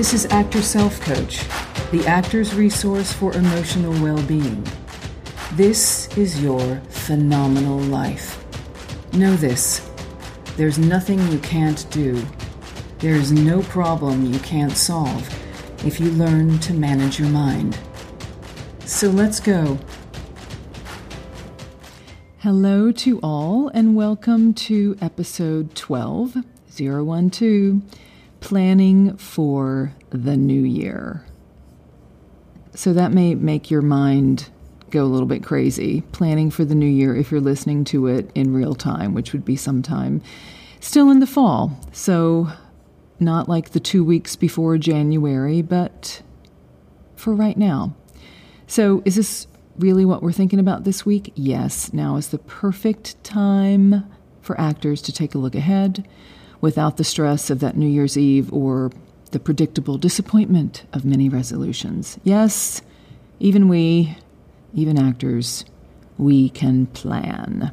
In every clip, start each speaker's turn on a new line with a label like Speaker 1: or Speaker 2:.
Speaker 1: This is Actor Self Coach, the actor's resource for emotional well being. This is your phenomenal life. Know this there's nothing you can't do, there is no problem you can't solve if you learn to manage your mind. So let's go. Hello to all, and welcome to episode 12 012 Planning for the New Year. So that may make your mind go a little bit crazy. Planning for the new year if you're listening to it in real time, which would be sometime still in the fall. So, not like the two weeks before January, but for right now. So, is this really what we're thinking about this week? Yes, now is the perfect time for actors to take a look ahead without the stress of that New Year's Eve or the predictable disappointment of many resolutions. Yes, even we, even actors, we can plan.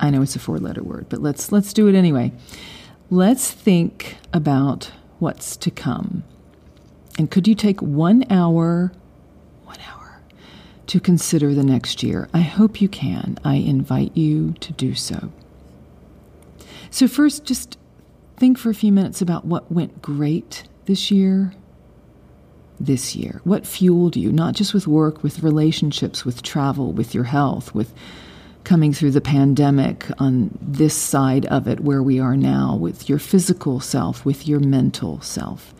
Speaker 1: I know it's a four-letter word, but let's let's do it anyway. Let's think about what's to come. And could you take 1 hour one hour to consider the next year? I hope you can. I invite you to do so. So first just think for a few minutes about what went great this year this year? What fueled you, not just with work, with relationships, with travel, with your health, with coming through the pandemic on this side of it where we are now, with your physical self, with your mental self?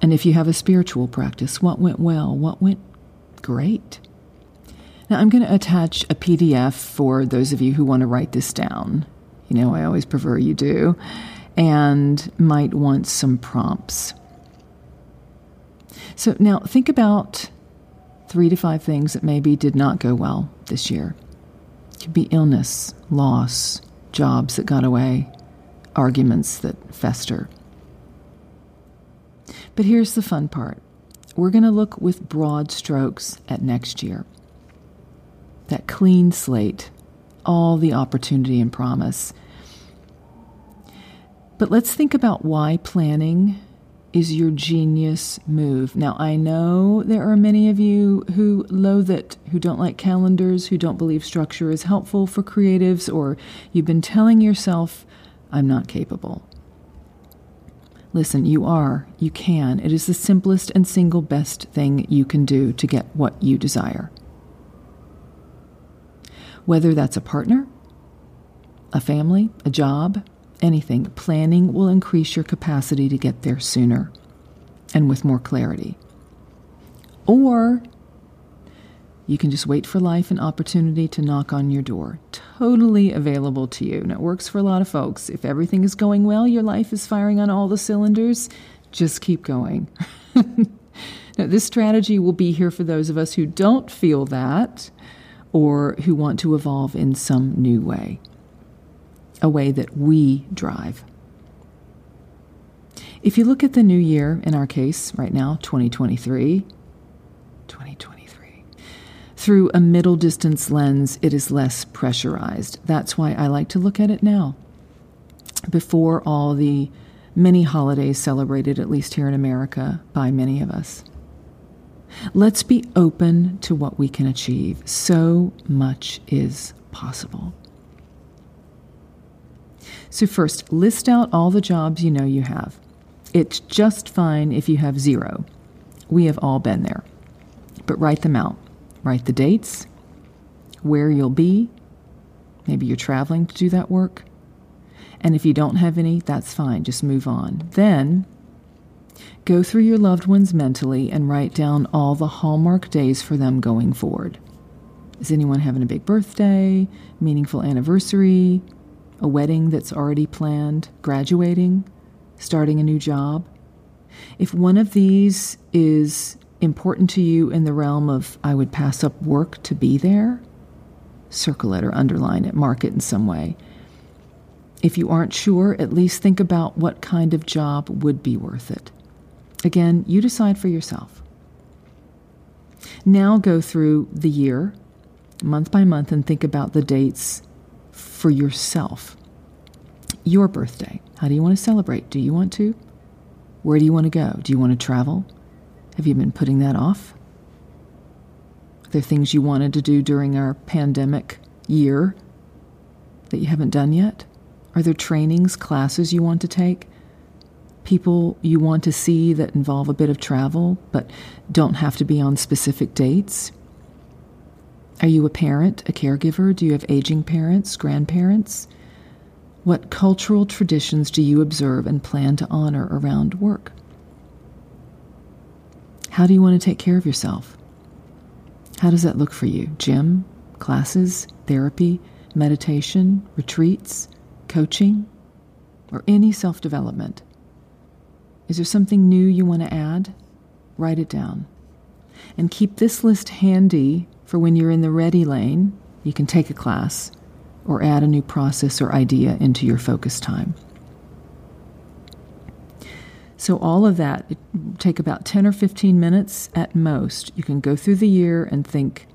Speaker 1: And if you have a spiritual practice, what went well? What went great? Now, I'm going to attach a PDF for those of you who want to write this down. You know, I always prefer you do, and might want some prompts. So now think about three to five things that maybe did not go well this year. It could be illness, loss, jobs that got away, arguments that fester. But here's the fun part we're going to look with broad strokes at next year. That clean slate, all the opportunity and promise. But let's think about why planning is your genius move. Now, I know there are many of you who loathe it, who don't like calendars, who don't believe structure is helpful for creatives, or you've been telling yourself, I'm not capable. Listen, you are, you can. It is the simplest and single best thing you can do to get what you desire. Whether that's a partner, a family, a job, anything, planning will increase your capacity to get there sooner and with more clarity. Or you can just wait for life and opportunity to knock on your door. Totally available to you. And it works for a lot of folks. If everything is going well, your life is firing on all the cylinders, just keep going. now, this strategy will be here for those of us who don't feel that or who want to evolve in some new way a way that we drive. If you look at the new year, in our case right now, 2023, 2023, through a middle distance lens, it is less pressurized. That's why I like to look at it now. Before all the many holidays celebrated, at least here in America, by many of us. Let's be open to what we can achieve. So much is possible. So, first, list out all the jobs you know you have. It's just fine if you have zero. We have all been there. But write them out. Write the dates, where you'll be. Maybe you're traveling to do that work. And if you don't have any, that's fine. Just move on. Then go through your loved ones mentally and write down all the hallmark days for them going forward. Is anyone having a big birthday, meaningful anniversary, a wedding that's already planned, graduating, starting a new job. If one of these is important to you in the realm of I would pass up work to be there, circle it or underline it, mark it in some way. If you aren't sure, at least think about what kind of job would be worth it. Again, you decide for yourself. Now go through the year, month by month, and think about the dates for yourself. Your birthday. How do you want to celebrate? Do you want to? Where do you want to go? Do you want to travel? Have you been putting that off? Are there things you wanted to do during our pandemic year that you haven't done yet? Are there trainings, classes you want to take? People you want to see that involve a bit of travel but don't have to be on specific dates? Are you a parent, a caregiver? Do you have aging parents, grandparents? What cultural traditions do you observe and plan to honor around work? How do you want to take care of yourself? How does that look for you? Gym, classes, therapy, meditation, retreats, coaching, or any self development? Is there something new you want to add? Write it down. And keep this list handy for when you're in the ready lane. You can take a class or add a new process or idea into your focus time. So, all of that it take about 10 or 15 minutes at most. You can go through the year and think,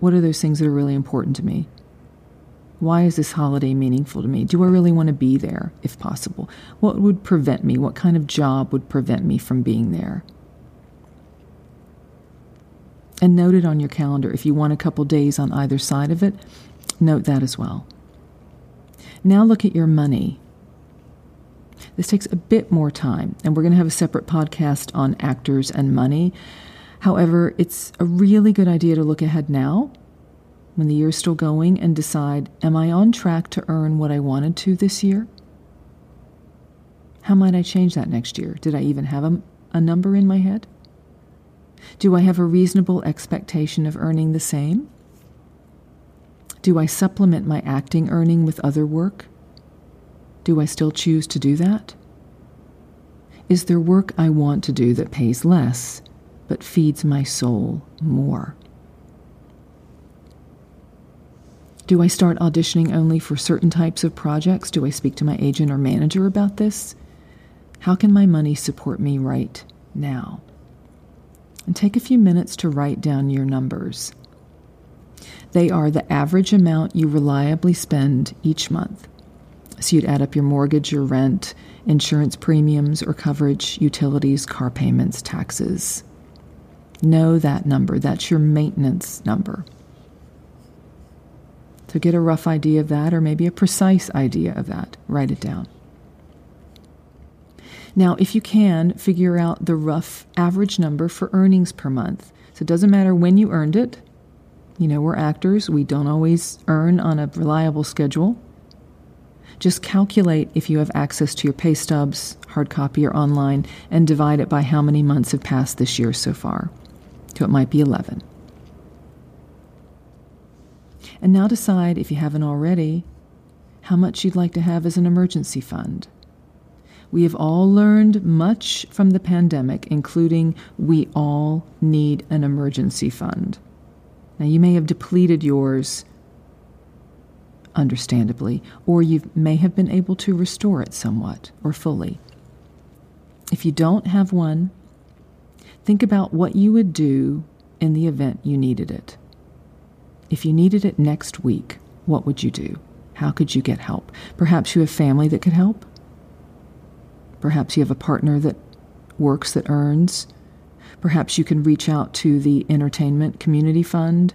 Speaker 1: what are those things that are really important to me? Why is this holiday meaningful to me? Do I really want to be there if possible? What would prevent me? What kind of job would prevent me from being there? And note it on your calendar. If you want a couple days on either side of it, note that as well. Now look at your money. This takes a bit more time, and we're going to have a separate podcast on actors and money. However, it's a really good idea to look ahead now when the year's still going and decide Am I on track to earn what I wanted to this year? How might I change that next year? Did I even have a, a number in my head? Do I have a reasonable expectation of earning the same? Do I supplement my acting earning with other work? Do I still choose to do that? Is there work I want to do that pays less but feeds my soul more? Do I start auditioning only for certain types of projects? Do I speak to my agent or manager about this? How can my money support me right now? And take a few minutes to write down your numbers. They are the average amount you reliably spend each month. So you'd add up your mortgage, your rent, insurance premiums or coverage, utilities, car payments, taxes. Know that number. That's your maintenance number. So get a rough idea of that, or maybe a precise idea of that. Write it down. Now, if you can, figure out the rough average number for earnings per month. So it doesn't matter when you earned it. You know, we're actors, we don't always earn on a reliable schedule. Just calculate if you have access to your pay stubs, hard copy, or online, and divide it by how many months have passed this year so far. So it might be 11. And now decide, if you haven't already, how much you'd like to have as an emergency fund. We have all learned much from the pandemic, including we all need an emergency fund. Now, you may have depleted yours, understandably, or you may have been able to restore it somewhat or fully. If you don't have one, think about what you would do in the event you needed it. If you needed it next week, what would you do? How could you get help? Perhaps you have family that could help. Perhaps you have a partner that works that earns. Perhaps you can reach out to the Entertainment Community Fund.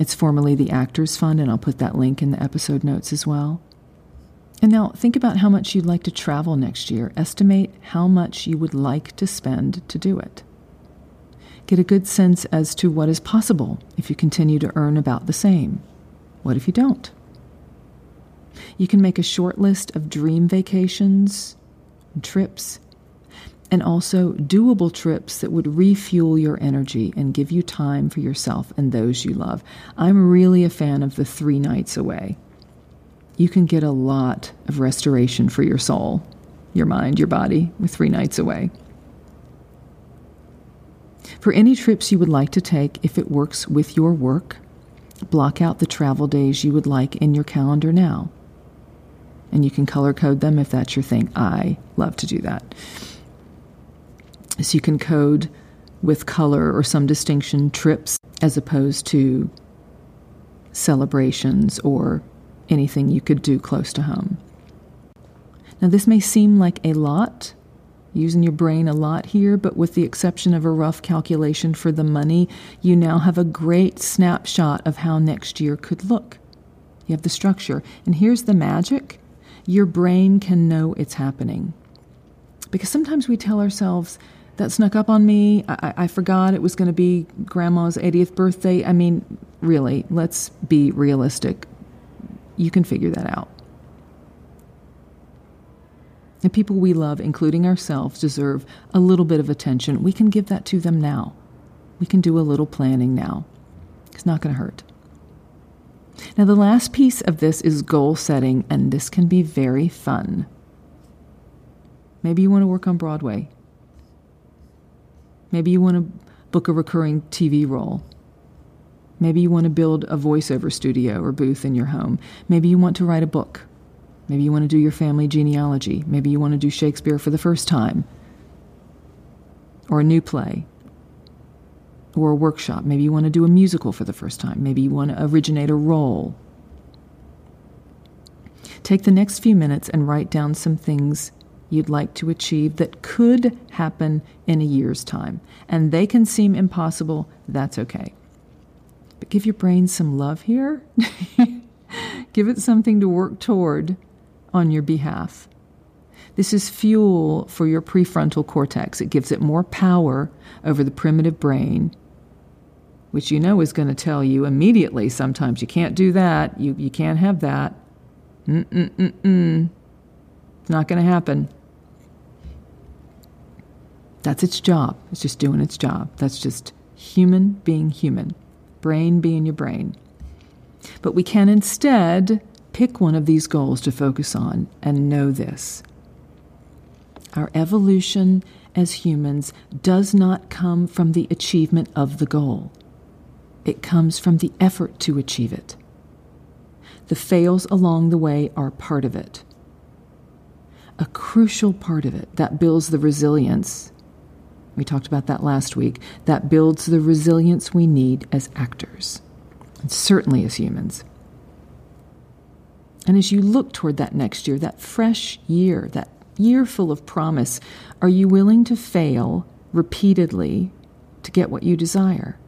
Speaker 1: It's formerly the Actors Fund, and I'll put that link in the episode notes as well. And now think about how much you'd like to travel next year. Estimate how much you would like to spend to do it get a good sense as to what is possible if you continue to earn about the same. What if you don't? You can make a short list of dream vacations, trips, and also doable trips that would refuel your energy and give you time for yourself and those you love. I'm really a fan of the three nights away. You can get a lot of restoration for your soul, your mind, your body with three nights away. For any trips you would like to take, if it works with your work, block out the travel days you would like in your calendar now. And you can color code them if that's your thing. I love to do that. So you can code with color or some distinction trips as opposed to celebrations or anything you could do close to home. Now, this may seem like a lot, using your brain a lot here, but with the exception of a rough calculation for the money, you now have a great snapshot of how next year could look. You have the structure. And here's the magic your brain can know it's happening. Because sometimes we tell ourselves, that snuck up on me. I, I forgot it was going to be grandma's 80th birthday. I mean, really, let's be realistic. You can figure that out. The people we love, including ourselves, deserve a little bit of attention. We can give that to them now. We can do a little planning now. It's not going to hurt. Now, the last piece of this is goal setting, and this can be very fun. Maybe you want to work on Broadway. Maybe you want to book a recurring TV role. Maybe you want to build a voiceover studio or booth in your home. Maybe you want to write a book. Maybe you want to do your family genealogy. Maybe you want to do Shakespeare for the first time, or a new play, or a workshop. Maybe you want to do a musical for the first time. Maybe you want to originate a role. Take the next few minutes and write down some things you'd like to achieve that could happen in a year's time. And they can seem impossible, that's okay. But give your brain some love here. give it something to work toward on your behalf. This is fuel for your prefrontal cortex. It gives it more power over the primitive brain, which you know is going to tell you immediately sometimes you can't do that, you, you can't have that. Mm-mm-mm-mm. It's not going to happen. That's its job. It's just doing its job. That's just human being human, brain being your brain. But we can instead pick one of these goals to focus on and know this. Our evolution as humans does not come from the achievement of the goal, it comes from the effort to achieve it. The fails along the way are part of it. A crucial part of it that builds the resilience we talked about that last week. That builds the resilience we need as actors, and certainly as humans. And as you look toward that next year, that fresh year, that year full of promise, are you willing to fail repeatedly to get what you desire?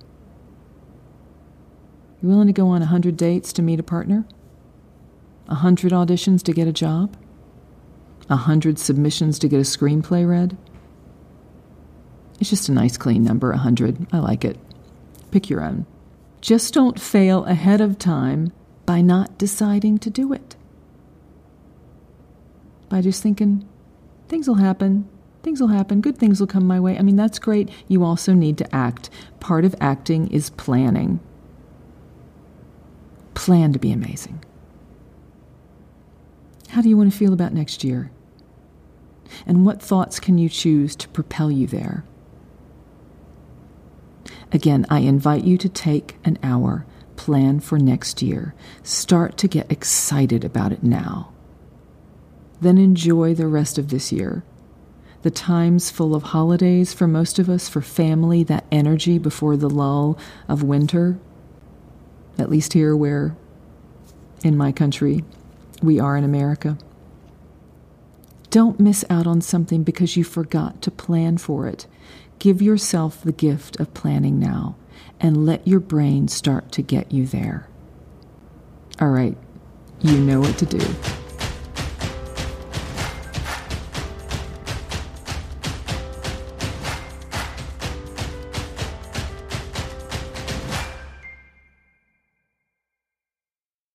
Speaker 1: You willing to go on a 100 dates to meet a partner? A 100 auditions to get a job? A 100 submissions to get a screenplay read? It's just a nice clean number, 100. I like it. Pick your own. Just don't fail ahead of time by not deciding to do it. By just thinking, things will happen, things will happen, good things will come my way. I mean, that's great. You also need to act. Part of acting is planning. Plan to be amazing. How do you want to feel about next year? And what thoughts can you choose to propel you there? Again, I invite you to take an hour, plan for next year. Start to get excited about it now. Then enjoy the rest of this year. The times full of holidays for most of us, for family, that energy before the lull of winter. At least here, where in my country we are in America. Don't miss out on something because you forgot to plan for it. Give yourself the gift of planning now and let your brain start to get you there. All right, you know what to do.